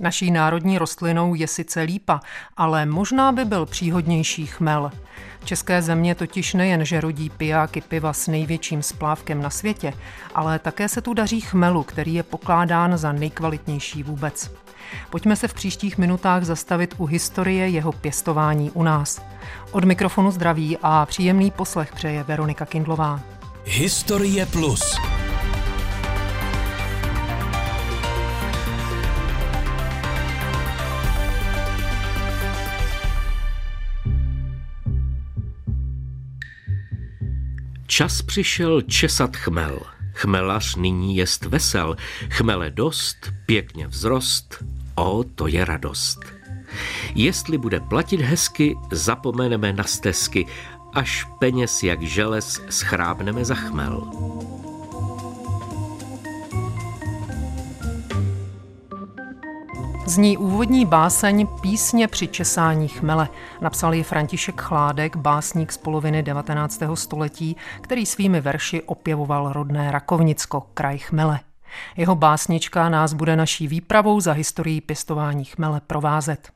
Naší národní rostlinou je sice lípa, ale možná by byl příhodnější chmel. České země totiž nejen, že rodí pijáky piva s největším splávkem na světě, ale také se tu daří chmelu, který je pokládán za nejkvalitnější vůbec. Pojďme se v příštích minutách zastavit u historie jeho pěstování u nás. Od mikrofonu zdraví a příjemný poslech přeje Veronika Kindlová. Historie Plus. Čas přišel česat chmel. Chmelař nyní jest vesel, chmele dost, pěkně vzrost, o, to je radost. Jestli bude platit hezky, zapomeneme na stezky, až peněz jak želez schrábneme za chmel. Zní úvodní báseň Písně při česání chmele. Napsal ji František Chládek, básník z poloviny 19. století, který svými verši opěvoval rodné Rakovnicko, kraj chmele. Jeho básnička nás bude naší výpravou za historií pěstování chmele provázet.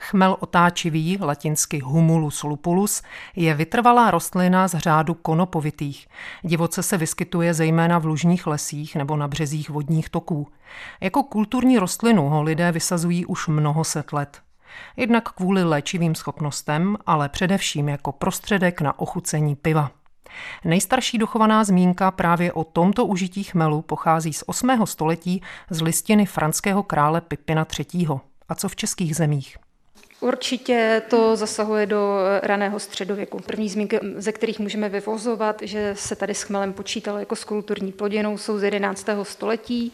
Chmel otáčivý, latinsky humulus lupulus, je vytrvalá rostlina z řádu konopovitých. Divoce se vyskytuje zejména v lužních lesích nebo na březích vodních toků. Jako kulturní rostlinu ho lidé vysazují už mnoho set let. Jednak kvůli léčivým schopnostem, ale především jako prostředek na ochucení piva. Nejstarší dochovaná zmínka právě o tomto užití chmelu pochází z 8. století z listiny franského krále Pipina III. A co v českých zemích? Určitě to zasahuje do raného středověku. První zmínky, ze kterých můžeme vyvozovat, že se tady s chmelem počítalo jako s kulturní plodinou, jsou z 11. století.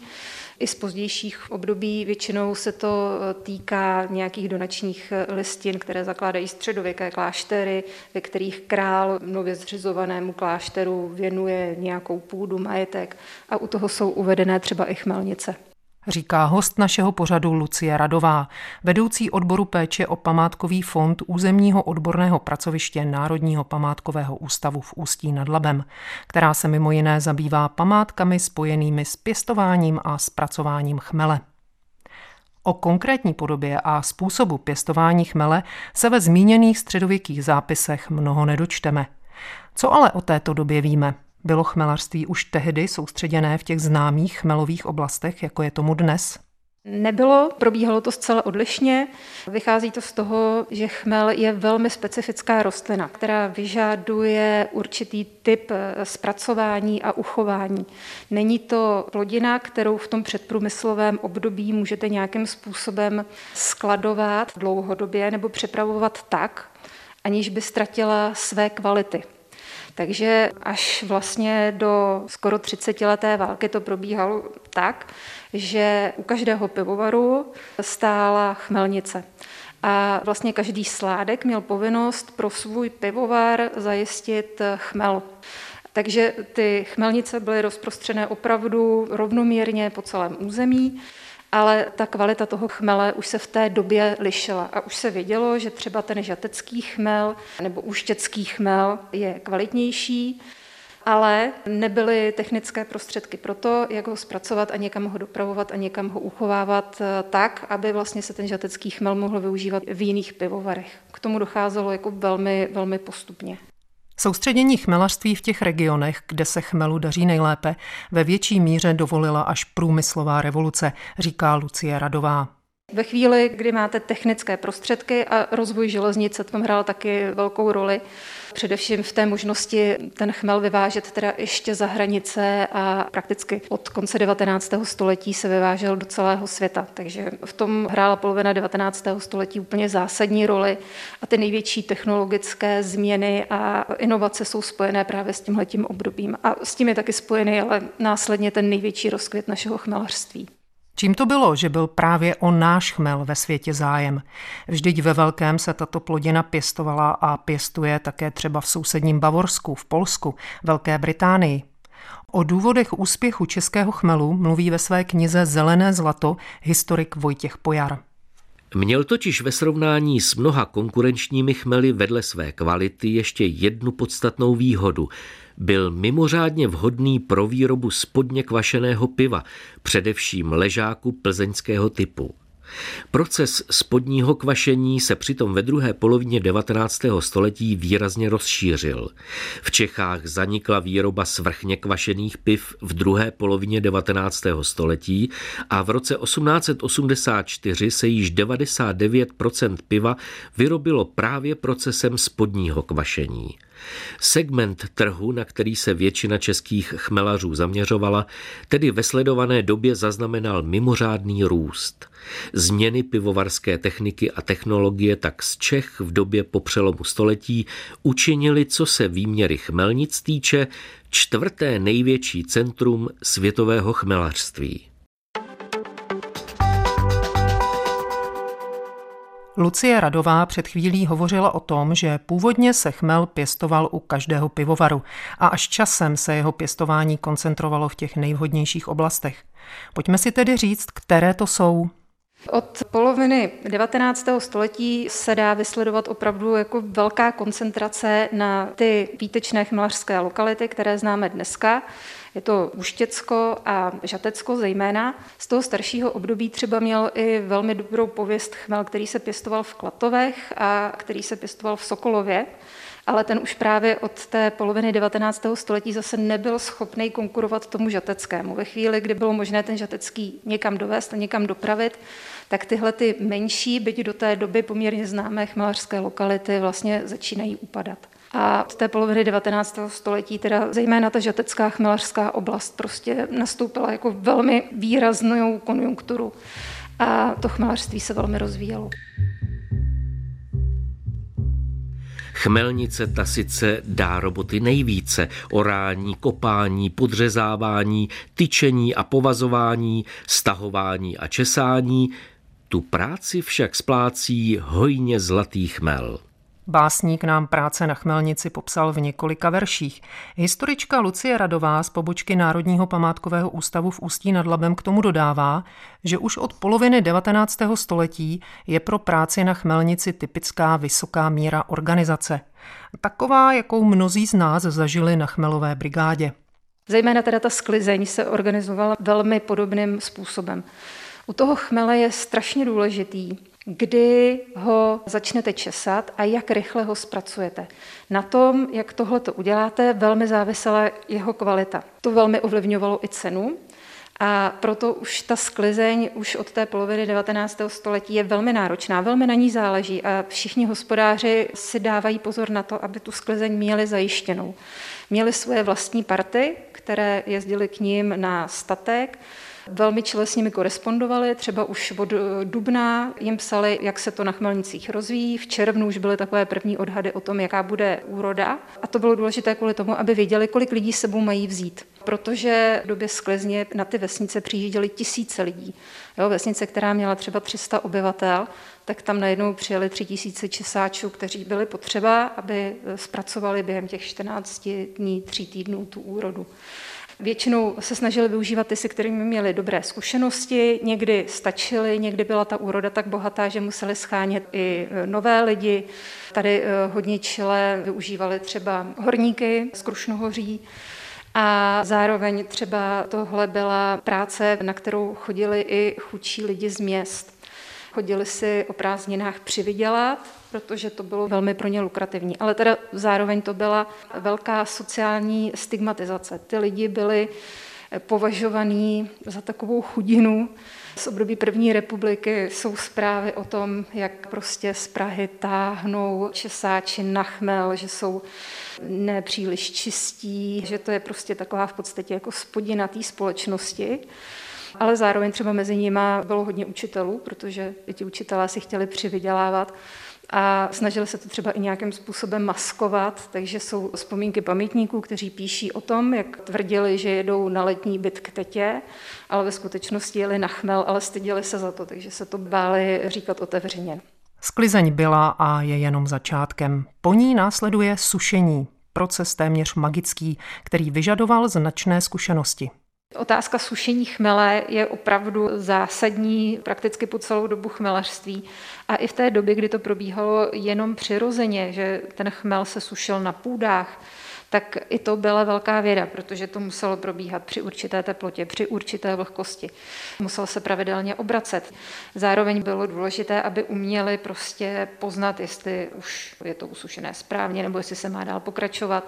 I z pozdějších období většinou se to týká nějakých donačních listin, které zakládají středověké kláštery, ve kterých král nově zřizovanému klášteru věnuje nějakou půdu, majetek a u toho jsou uvedené třeba i chmelnice říká host našeho pořadu Lucie Radová, vedoucí odboru péče o památkový fond územního odborného pracoviště Národního památkového ústavu v Ústí nad Labem, která se mimo jiné zabývá památkami spojenými s pěstováním a zpracováním chmele. O konkrétní podobě a způsobu pěstování chmele se ve zmíněných středověkých zápisech mnoho nedočteme. Co ale o této době víme? Bylo chmelařství už tehdy soustředěné v těch známých chmelových oblastech, jako je tomu dnes? Nebylo, probíhalo to zcela odlišně. Vychází to z toho, že chmel je velmi specifická rostlina, která vyžaduje určitý typ eh, zpracování a uchování. Není to plodina, kterou v tom předprůmyslovém období můžete nějakým způsobem skladovat dlouhodobě nebo přepravovat tak, aniž by ztratila své kvality. Takže až vlastně do skoro 30 leté války to probíhalo tak, že u každého pivovaru stála chmelnice. A vlastně každý sládek měl povinnost pro svůj pivovar zajistit chmel. Takže ty chmelnice byly rozprostřené opravdu rovnoměrně po celém území ale ta kvalita toho chmele už se v té době lišila a už se vědělo, že třeba ten žatecký chmel nebo úštěcký chmel je kvalitnější, ale nebyly technické prostředky pro to, jak ho zpracovat a někam ho dopravovat a někam ho uchovávat eh, tak, aby vlastně se ten žatecký chmel mohl využívat v jiných pivovarech. K tomu docházelo jako velmi, velmi postupně. Soustředění chmelařství v těch regionech, kde se chmelu daří nejlépe, ve větší míře dovolila až průmyslová revoluce, říká Lucie Radová. Ve chvíli, kdy máte technické prostředky a rozvoj železnice tam hrál taky velkou roli, především v té možnosti ten chmel vyvážet teda ještě za hranice a prakticky od konce 19. století se vyvážel do celého světa. Takže v tom hrála polovina 19. století úplně zásadní roli a ty největší technologické změny a inovace jsou spojené právě s tímhletím obdobím. A s tím je taky spojený ale následně ten největší rozkvět našeho chmelařství. Čím to bylo, že byl právě o náš chmel ve světě zájem? Vždyť ve velkém se tato plodina pěstovala a pěstuje také třeba v sousedním Bavorsku, v Polsku, Velké Británii. O důvodech úspěchu českého chmelu mluví ve své knize Zelené zlato historik Vojtěch Pojar. Měl totiž ve srovnání s mnoha konkurenčními chmely vedle své kvality ještě jednu podstatnou výhodu – byl mimořádně vhodný pro výrobu spodně kvašeného piva, především ležáku plzeňského typu. Proces spodního kvašení se přitom ve druhé polovině 19. století výrazně rozšířil. V Čechách zanikla výroba svrchně kvašených piv v druhé polovině 19. století a v roce 1884 se již 99% piva vyrobilo právě procesem spodního kvašení. Segment trhu, na který se většina českých chmelařů zaměřovala, tedy ve sledované době zaznamenal mimořádný růst. Změny pivovarské techniky a technologie tak z Čech v době po přelomu století učinili, co se výměry chmelnic týče, čtvrté největší centrum světového chmelařství. Lucie Radová před chvílí hovořila o tom, že původně se chmel pěstoval u každého pivovaru a až časem se jeho pěstování koncentrovalo v těch nejvhodnějších oblastech. Pojďme si tedy říct, které to jsou. Od poloviny 19. století se dá vysledovat opravdu jako velká koncentrace na ty výtečné chmelařské lokality, které známe dneska. Je to Uštěcko a Žatecko zejména. Z toho staršího období třeba měl i velmi dobrou pověst chmel, který se pěstoval v Klatovech a který se pěstoval v Sokolově ale ten už právě od té poloviny 19. století zase nebyl schopný konkurovat tomu žateckému. Ve chvíli, kdy bylo možné ten žatecký někam dovést a někam dopravit, tak tyhle ty menší, byť do té doby poměrně známé chmelařské lokality vlastně začínají upadat. A od té poloviny 19. století teda zejména ta žatecká chmelařská oblast prostě nastoupila jako velmi výraznou konjunkturu a to chmelařství se velmi rozvíjelo. Chmelnice ta sice dá roboty nejvíce, orání, kopání, podřezávání, tyčení a povazování, stahování a česání, tu práci však splácí hojně zlatý chmel. Básník nám práce na chmelnici popsal v několika verších. Historička Lucie Radová z pobočky Národního památkového ústavu v Ústí nad Labem k tomu dodává, že už od poloviny 19. století je pro práci na chmelnici typická vysoká míra organizace. Taková, jakou mnozí z nás zažili na chmelové brigádě. Zejména teda ta sklizeň se organizovala velmi podobným způsobem. U toho chmele je strašně důležitý, kdy ho začnete česat a jak rychle ho zpracujete. Na tom, jak tohle to uděláte, velmi závisela jeho kvalita. To velmi ovlivňovalo i cenu, a proto už ta sklizeň už od té poloviny 19. století je velmi náročná, velmi na ní záleží a všichni hospodáři si dávají pozor na to, aby tu sklizeň měli zajištěnou. Měli svoje vlastní party, které jezdili k ním na statek, Velmi čile s nimi korespondovali, třeba už od eh, dubna jim psali, jak se to na chmelnicích rozvíjí. V červnu už byly takové první odhady o tom, jaká bude úroda. A to bylo důležité kvůli tomu, aby věděli, kolik lidí sebou mají vzít. Protože v době sklezně na ty vesnice přijížděly tisíce lidí. Jo, vesnice, která měla třeba 300 obyvatel, tak tam najednou přijeli tři tisíce česáčů, kteří byli potřeba, aby eh, zpracovali během těch 14 dní, tří týdnů tu úrodu. Většinou se snažili využívat ty, se kterými měli dobré zkušenosti, někdy stačily, někdy byla ta úroda tak bohatá, že museli schánět i e, nové lidi. Tady e, hodně čile využívali třeba horníky z Krušnohoří, a zároveň třeba tohle byla práce, na kterou chodili i chudší lidi z měst. Chodili si o prázdninách přivydělat, protože to bylo velmi pro ně lukrativní. Ale teda zároveň to byla velká sociální stigmatizace. Ty lidi byli považovaní za takovou chudinu. Z období první republiky jsou zprávy o tom, jak prostě z Prahy táhnou česáči na chmel, že jsou nepříliš čistí, že to je prostě taková v podstatě jako spodina té společnosti ale zároveň třeba mezi nimi bylo hodně učitelů, protože ti učitelé si chtěli přivydělávat a snažili se to třeba i nějakým způsobem maskovat, takže jsou vzpomínky pamětníků, kteří píší o tom, jak tvrdili, že jedou na letní byt k tetě, ale ve skutečnosti jeli na chmel, ale stydili se za to, takže se to báli říkat otevřeně. Sklizeň byla a je jenom začátkem. Po ní následuje sušení, proces téměř magický, který vyžadoval značné zkušenosti. Otázka sušení chmele je opravdu zásadní prakticky po celou dobu chmelařství. A i v té době, kdy to probíhalo jenom přirozeně, že ten chmel se sušil na půdách, tak i to byla velká věda, protože to muselo probíhat při určité teplotě, při určité vlhkosti. Musel se pravidelně obracet. Zároveň bylo důležité, aby uměli prostě poznat, jestli už je to usušené správně, nebo jestli se má dál pokračovat.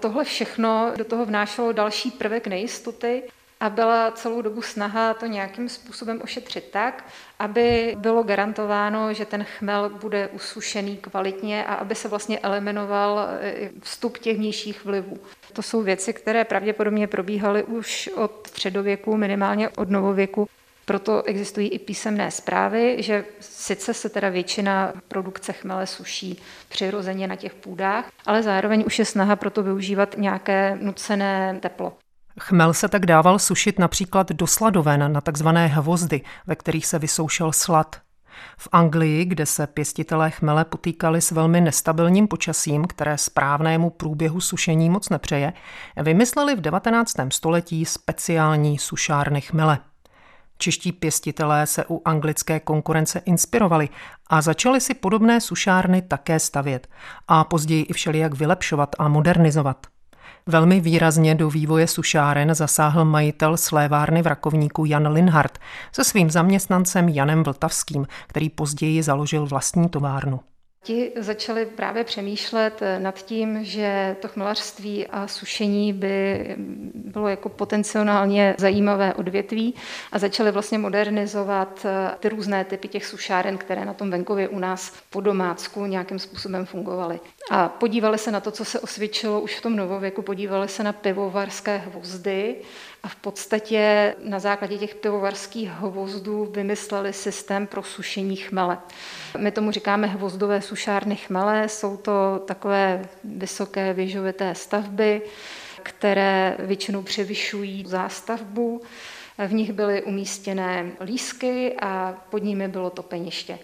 Tohle všechno do toho vnášelo další prvek nejistoty a byla celou dobu snaha to nějakým způsobem ošetřit tak, aby bylo garantováno, že ten chmel bude usušený kvalitně a aby se vlastně eliminoval eh, vstup těch vnějších vlivů. To jsou věci, které pravděpodobně probíhaly už od středověku, minimálně od novověku. Proto existují i písemné zprávy, že sice se teda většina produkce chmele suší přirozeně na těch půdách, ale zároveň už je snaha proto využívat nějaké nucené teplo. Chmel se tak dával sušit například do sladoven na takzvané hvozdy, ve kterých se vysoušel slad. V Anglii, kde se pěstitelé chmele potýkali s velmi nestabilním počasím, které správnému průběhu sušení moc nepřeje, vymysleli v 19. století speciální sušárny chmele. Čeští pěstitelé se u anglické konkurence inspirovali a začali si podobné sušárny také stavět a později i všelijak vylepšovat a modernizovat. Velmi výrazně do vývoje sušáren zasáhl majitel slévárny v Rakovníku Jan Linhart se svým zaměstnancem Janem Vltavským, který později založil vlastní továrnu. Ti začali právě přemýšlet nad tím, že to chmelařství a sušení by bylo jako potenciálně zajímavé odvětví a začali vlastně modernizovat ty různé typy těch sušáren, které na tom venkově u nás po domácku nějakým způsobem fungovaly. A podívali se na to, co se osvědčilo už v tom novověku, podívali se na pivovarské hvozdy a v podstatě na základě těch pivovarských hvozdů vymysleli systém pro sušení chmele. My tomu říkáme hvozdové sušárny chmele, jsou to takové vysoké věžovité stavby, které většinou převyšují zástavbu. V nich byly umístěné lísky a pod nimi bylo topeniště.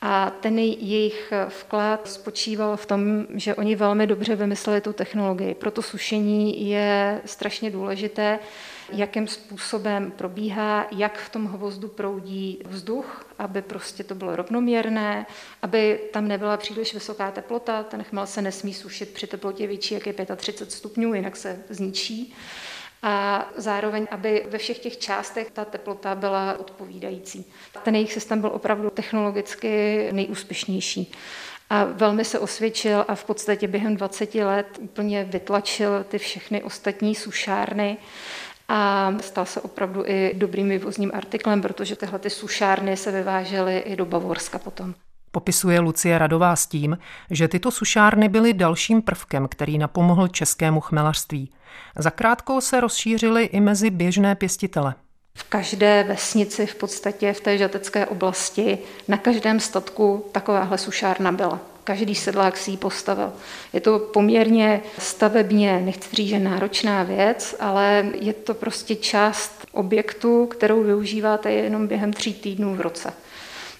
A ten jejich vklad spočíval v tom, že oni velmi dobře vymysleli tu technologii. Proto sušení je strašně důležité, jakým způsobem probíhá, jak v tom hvozdu proudí vzduch, aby prostě to bylo rovnoměrné, aby tam nebyla příliš vysoká teplota, ten chmel se nesmí sušit při teplotě větší, jak je 35 stupňů, jinak se zničí a zároveň, aby ve všech těch částech ta teplota byla odpovídající. Ten jejich systém byl opravdu technologicky nejúspěšnější. A velmi se osvědčil a v podstatě během 20 let úplně vytlačil ty všechny ostatní sušárny a stal se opravdu i dobrým vývozním artiklem, protože tyhle ty sušárny se vyvážely i do Bavorska potom. Popisuje Lucie Radová s tím, že tyto sušárny byly dalším prvkem, který napomohl českému chmelařství. Zakrátko se rozšířily i mezi běžné pěstitele. V každé vesnici v podstatě v té žatecké oblasti, na každém statku takováhle sušárna byla. Každý sedlák si ji postavil. Je to poměrně stavebně, nechci říct, že náročná věc, ale je to prostě část objektu, kterou využíváte jenom během tří týdnů v roce.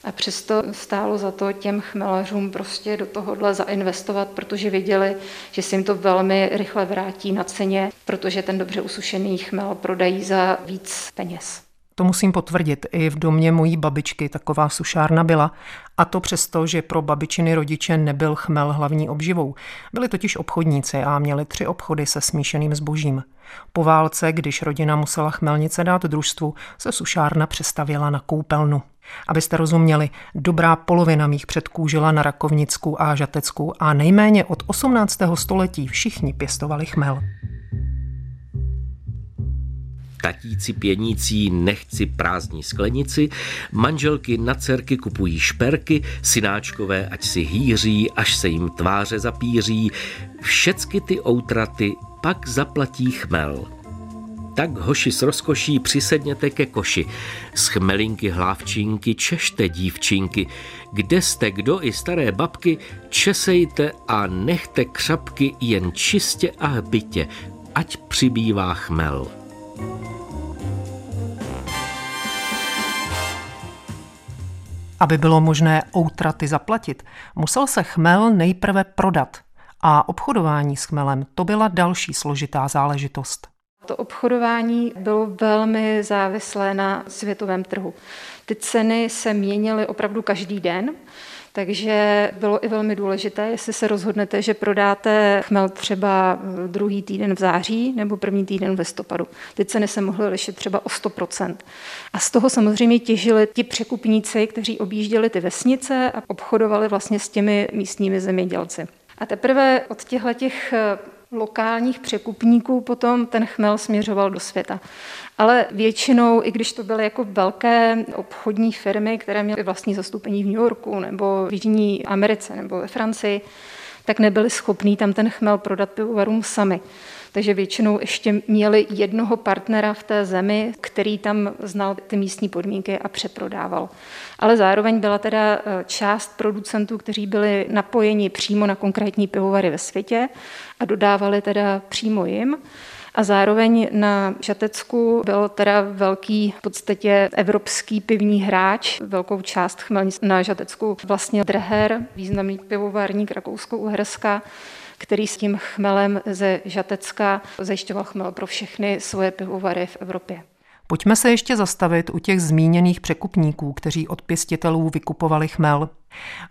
A přesto stálo za to těm chmelařům prostě do tohohle zainvestovat, protože věděli, že se jim to velmi rychle vrátí na ceně, protože ten dobře usušený chmel prodají za víc peněz. To musím potvrdit. I v domě mojí babičky taková sušárna byla. A to přesto, že pro babičiny rodiče nebyl chmel hlavní obživou. Byli totiž obchodníci a měli tři obchody se smíšeným zbožím. Po válce, když rodina musela chmelnice dát družstvu, se sušárna přestavěla na koupelnu. Abyste rozuměli, dobrá polovina mých předků žila na Rakovnicku a Žatecku a nejméně od 18. století všichni pěstovali chmel. Tatíci pěnící nechci prázdní sklenici, manželky na dcerky kupují šperky, synáčkové ať si hýří, až se jim tváře zapíří, všecky ty outraty pak zaplatí chmel. Tak hoši s rozkoší přisedněte ke koši. Z chmelinky hlávčinky češte dívčinky. Kde jste kdo i staré babky, česejte a nechte křapky jen čistě a hbitě, ať přibývá chmel. Aby bylo možné outraty zaplatit, musel se chmel nejprve prodat. A obchodování s chmelem to byla další složitá záležitost. To obchodování bylo velmi závislé na světovém trhu. Ty ceny se měnily opravdu každý den, Takže bylo i velmi důležité, jestli se rozhodnete, že prodáte chmel třeba druhý týden v září nebo první týden v listopadu. Ty ceny se mohly lišit třeba o 100%. A z toho samozřejmě těžili ti překupníci, kteří objížděli ty vesnice a obchodovali vlastně s těmi místními zemědělci. A teprve od těchto těch lokálních překupníků potom ten chmel směřoval do světa. Ale většinou, i když to byly jako velké obchodní firmy, které měly vlastní zastoupení v New Yorku nebo v Jižní Americe nebo ve Francii, tak nebyli schopní tam ten chmel prodat pivovarům sami takže většinou ještě měli jednoho partnera v té zemi, který tam znal ty místní podmínky a přeprodával. Ale zároveň byla teda e, část producentů, kteří byli napojeni přímo na konkrétní pivovary ve světě a dodávali teda přímo jim. A zároveň na Žatecku byl teda velký, v podstatě evropský pivní hráč, velkou část chmelnic na Žatecku vlastně Dreher, významný pivovarník Rakousko-Uherska, který s tím chmelem ze Žatecka zajišťoval chmel pro všechny svoje pivovary v Evropě. Pojďme se ještě zastavit u těch zmíněných překupníků, kteří od pěstitelů vykupovali chmel.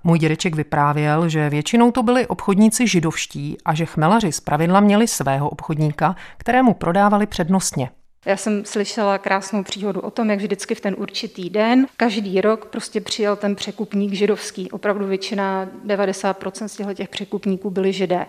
Můj dědeček vyprávěl, že většinou to byli obchodníci židovští a že chmelaři zpravidla měli svého obchodníka, kterému prodávali přednostně. Já jsem slyšela krásnou příhodu o tom, jak vždycky v ten určitý den, každý rok prostě přijel ten překupník židovský. Opravdu většina, 90% z těch překupníků byli židé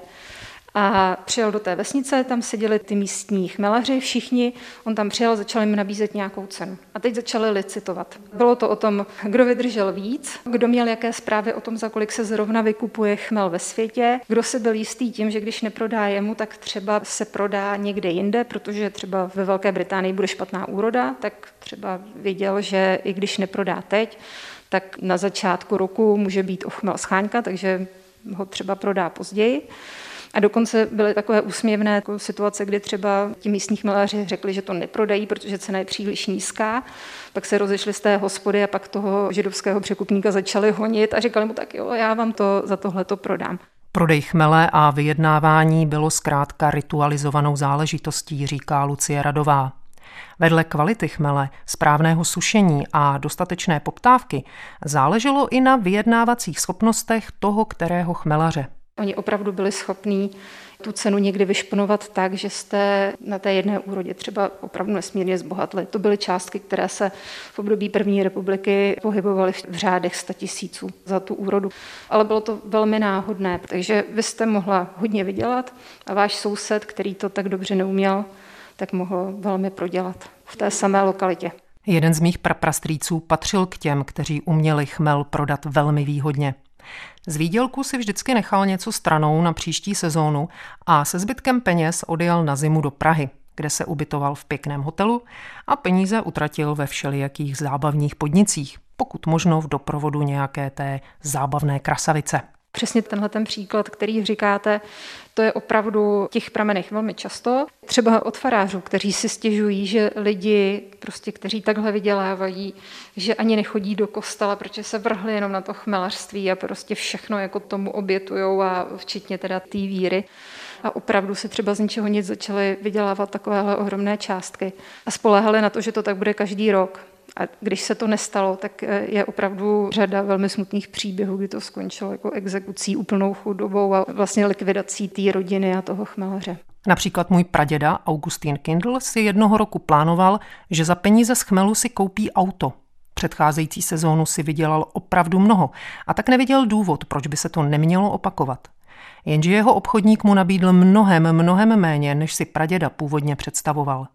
a přijel do té vesnice, tam seděli ty místní chmelaři, všichni, on tam přijel, začal jim nabízet nějakou cenu. A teď začali licitovat. Bylo to o tom, kdo vydržel víc, kdo měl jaké zprávy o tom, za kolik se zrovna vykupuje chmel ve světě, kdo se byl jistý tím, že když neprodá jemu, tak třeba se prodá někde jinde, protože třeba ve Velké Británii bude špatná úroda, tak třeba věděl, že i když neprodá teď, tak na začátku roku může být ochmel scháňka, takže ho třeba prodá později. A dokonce byly takové úsměvné jako situace, kdy třeba ti místní chmelaři řekli, že to neprodají, protože cena je příliš nízká. Pak se rozešli z té hospody a pak toho židovského překupníka začali honit a říkali mu tak, jo, já vám to za tohle to prodám. Prodej chmele a vyjednávání bylo zkrátka ritualizovanou záležitostí, říká Lucie Radová. Vedle kvality chmele, správného sušení a dostatečné poptávky záleželo i na vyjednávacích schopnostech toho kterého chmelaře. Oni opravdu byli schopní tu cenu někdy vyšponovat tak, že jste na té jedné úrodě třeba opravdu nesmírně zbohatli. To byly částky, které se v období první republiky pohybovaly v řádech 100 tisíců za tu úrodu. Ale bylo to velmi náhodné, takže vy jste mohla hodně vydělat a váš soused, který to tak dobře neuměl, tak mohl velmi prodělat v té samé lokalitě. Jeden z mých praprastrýců patřil k těm, kteří uměli chmel prodat velmi výhodně. Z výdělku si vždycky nechal něco stranou na příští sezónu a se zbytkem peněz odjel na zimu do Prahy, kde se ubytoval v pěkném hotelu a peníze utratil ve všelijakých zábavních podnicích, pokud možno v doprovodu nějaké té zábavné krasavice. Přesně tenhle ten příklad, který říkáte, to je opravdu v těch pramenech velmi často. Třeba od farářů, kteří si stěžují, že lidi, prostě, kteří takhle vydělávají, že ani nechodí do kostela, protože se vrhli jenom na to chmelařství a prostě všechno jako tomu obětujou a včetně teda té víry a opravdu si třeba z ničeho nic začali vydělávat takovéhle ohromné částky a spoléhali na to, že to tak bude každý rok. A když se to nestalo, tak eh, je opravdu řada velmi smutných příběhů, kdy to skončilo jako exekucí, úplnou chudobou a vlastně likvidací té rodiny a toho chmelaře. Například můj praděda Augustín Kindl si jednoho roku plánoval, že za peníze z chmelu si koupí auto. Předcházející sezónu si vydělal opravdu mnoho a tak neviděl důvod, proč by se to nemělo opakovat. Jenže jeho obchodník mu nabídl mnohem, mnohem méně, než si praděda původně představoval.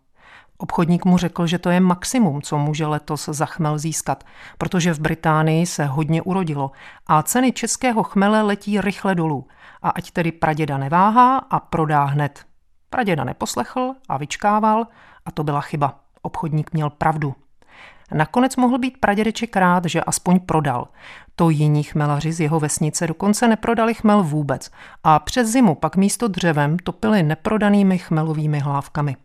Obchodník mu řekl, že to je maximum, co může letos za chmel získat, protože v Británii se hodně urodilo a ceny českého chmele letí rychle dolů. A ať tedy praděda neváhá a prodá hned. Praděda neposlechl a vyčkával a to byla chyba. Obchodník měl pravdu. Nakonec mohl být pradědeček rád, že aspoň prodal. To jiní chmelaři z jeho vesnice dokonce neprodali chmel vůbec a přes zimu pak místo dřevem topili neprodanými chmelovými hlávkami.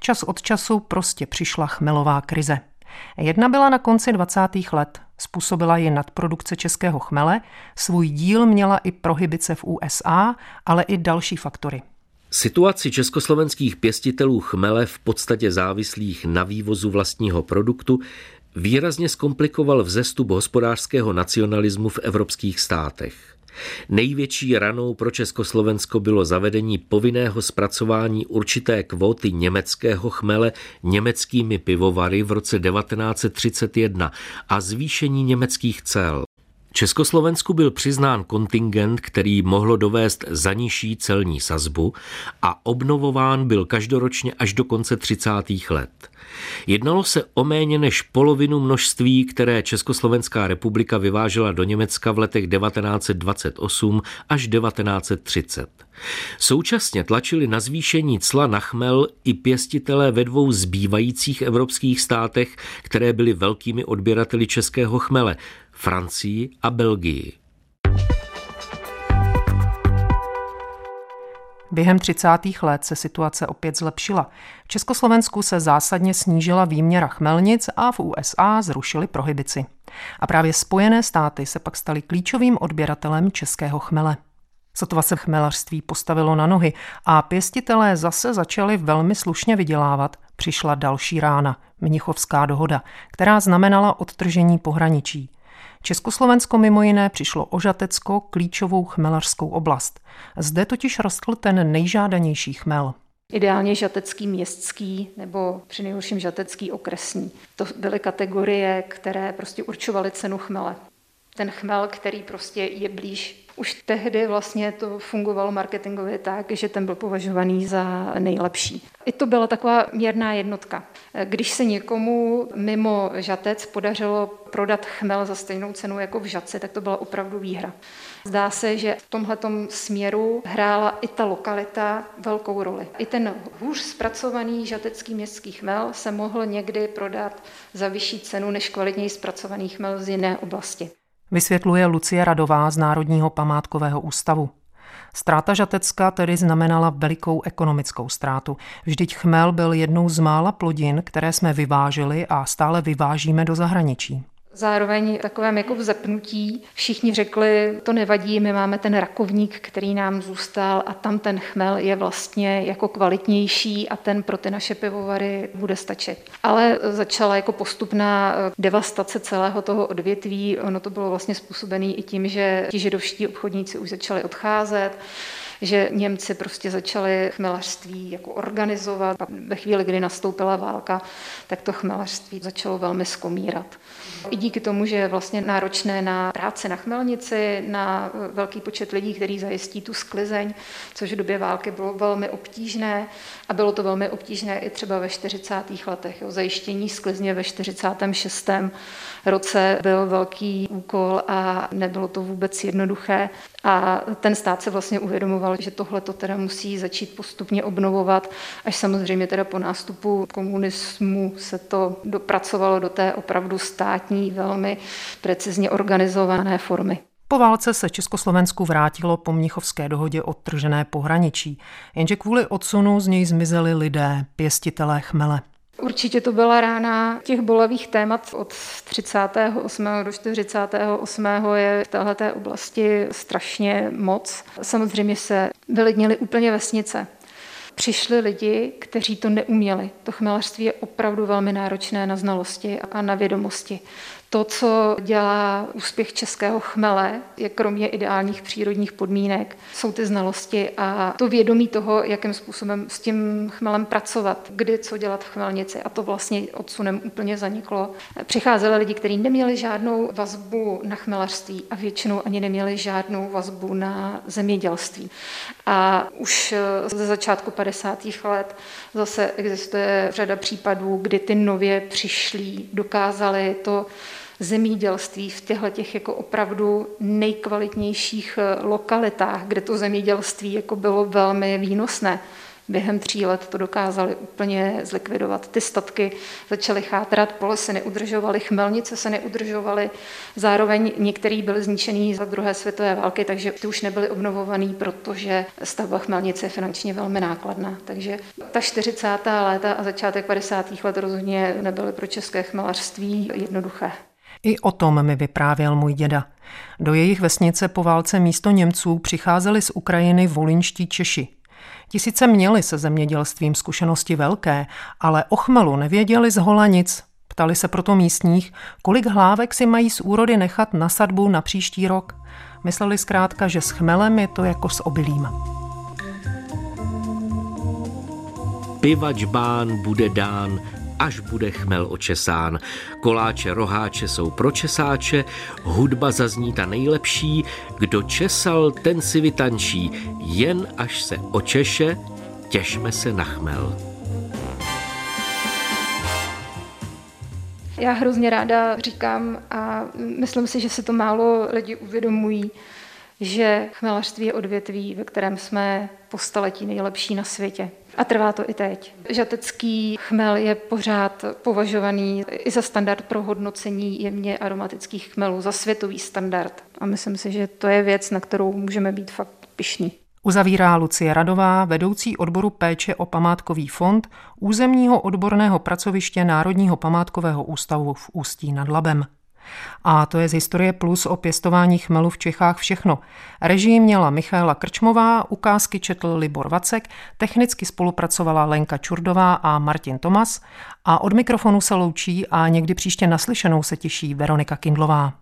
Čas od času prostě přišla chmelová krize. Jedna byla na konci 20. let. Způsobila ji nadprodukce českého chmele, svůj díl měla i prohybice v USA, ale i další faktory. Situaci československých pěstitelů chmele v podstatě závislých na vývozu vlastního produktu výrazně zkomplikoval vzestup hospodářského nacionalismu v evropských státech. Největší ranou pro Československo bylo zavedení povinného zpracování určité kvóty německého chmele německými pivovary v roce 1931 a zvýšení německých cel. Československu byl přiznán kontingent, který mohlo dovést za nižší celní sazbu a obnovován byl každoročně až do konce 30. let. Jednalo se o méně než polovinu množství, které Československá republika vyvážela do Německa v letech 1928 až 1930. Současně tlačili na zvýšení cla na chmel i pěstitelé ve dvou zbývajících evropských státech, které byly velkými odběrateli českého chmele, Francii a Belgii. Během 30. let se situace opět zlepšila. V Československu se zásadně snížila výměra chmelnic a v USA zrušili prohibici. A právě Spojené státy se pak staly klíčovým odběratelem českého chmele. Sotva se chmelařství postavilo na nohy a pěstitelé zase začali velmi slušně vydělávat, přišla další rána, Mnichovská dohoda, která znamenala odtržení pohraničí. Československo mimo jiné přišlo o Žatecko, klíčovou chmelařskou oblast. Zde totiž rostl ten nejžádanější chmel. Ideálně žatecký městský nebo při nejhorším žatecký okresní. To byly kategorie, které prostě určovaly cenu chmele. Ten chmel, který prostě je blíž už tehdy vlastně to fungovalo marketingově tak, že ten byl považovaný za nejlepší. I to byla taková měrná jednotka. Když se někomu mimo žatec podařilo prodat chmel za stejnou cenu jako v žadci, tak to byla opravdu výhra. Zdá se, že v tomhle směru hrála i ta lokalita velkou roli. I ten hůř zpracovaný žatecký městský chmel se mohl někdy prodat za vyšší cenu než kvalitněji zpracovaný chmel z jiné oblasti vysvětluje Lucie Radová z Národního památkového ústavu. Stráta Žatecka tedy znamenala velikou ekonomickou ztrátu. Vždyť chmel byl jednou z mála plodin, které jsme vyváželi a stále vyvážíme do zahraničí. Zároveň takovém jako vzepnutí všichni řekli, to nevadí, my máme ten rakovník, který nám zůstal a tam ten chmel je vlastně jako kvalitnější a ten pro ty naše pivovary bude stačit. Ale začala jako postupná eh, devastace celého toho odvětví. Ono to bylo vlastně způsobené i tím, že ti židovští obchodníci už začali odcházet že Němci prostě začali chmelařství jako organizovat a ve chvíli, kdy nastoupila válka, tak to chmelařství začalo velmi skomírat. I díky tomu, že je vlastně náročné na práci na chmelnici, na velký počet lidí, který zajistí tu sklizeň, což v době války bylo velmi obtížné a bylo to velmi obtížné i třeba ve 40. letech. Jo. Zajištění sklizně ve 46. roce byl velký úkol a nebylo to vůbec jednoduché. A ten stát se vlastně uvědomoval, že tohle to teda musí začít postupně obnovovat, až samozřejmě teda po nástupu komunismu se to dopracovalo do té opravdu státní, velmi precizně organizované formy. Po válce se Československu vrátilo po Mnichovské dohodě odtržené pohraničí, jenže kvůli odsunu z něj zmizeli lidé, pěstitelé chmele. Určitě to byla rána těch bolavých témat od 38. do 48. je v této oblasti strašně moc. Samozřejmě se vylidnily úplně vesnice. Přišli lidi, kteří to neuměli. To chmelařství je opravdu velmi náročné na znalosti a na vědomosti. To, co dělá úspěch českého chmele, je kromě ideálních přírodních podmínek, jsou ty znalosti a to vědomí toho, jakým způsobem s tím chmelem pracovat, kdy co dělat v chmelnici. A to vlastně odsunem úplně zaniklo. Přicházeli lidi, kteří neměli žádnou vazbu na chmelařství a většinou ani neměli žádnou vazbu na zemědělství. A už ze začátku 50. let zase existuje řada případů, kdy ty nově přišlí dokázali to zemědělství v těchto těch jako opravdu nejkvalitnějších eh, lokalitách, kde to zemědělství jako bylo velmi výnosné. Během tří let to dokázali úplně zlikvidovat. Ty statky začaly chátrat, pole se neudržovaly, chmelnice se neudržovaly, zároveň některý byly zničený za druhé světové války, takže ty už nebyly obnovovaný, protože stavba chmelnice je finančně velmi nákladná. Takže ta 40. léta a začátek 50. let rozhodně nebyly pro české chmelařství jednoduché. I o tom mi vyprávěl můj děda. Do jejich vesnice po válce místo Němců přicházeli z Ukrajiny volinští Češi. Ti sice měli se zemědělstvím zkušenosti velké, ale o chmelu nevěděli z hola nic. Ptali se proto místních, kolik hlávek si mají z úrody nechat na sadbu na příští rok. Mysleli zkrátka, že s chmelem je to jako s obilím. Pivač bán bude dán, až bude chmel očesán. Koláče, roháče jsou pro česáče, hudba zazní ta nejlepší, kdo česal, ten si vytančí, jen až se očeše, těšme se na chmel. Já hrozně ráda říkám a myslím si, že se to málo lidi uvědomují, že chmelařství je odvětví, ve kterém jsme po staletí nejlepší na světě. A trvá to i teď. Žatecký chmel je pořád považovaný i za standard pro hodnocení jemně aromatických chmelů, za světový standard. A myslím si, že to je věc, na kterou můžeme být fakt pišní. Uzavírá Lucie Radová, vedoucí odboru péče o památkový fond územního odborného pracoviště Národního památkového ústavu v Ústí nad Labem. A to je z historie plus o pěstování chmelu v Čechách všechno. Režii měla Michaela Krčmová, ukázky četl Libor Vacek, technicky spolupracovala Lenka Čurdová a Martin Tomas a od mikrofonu se loučí a někdy příště naslyšenou se těší Veronika Kindlová.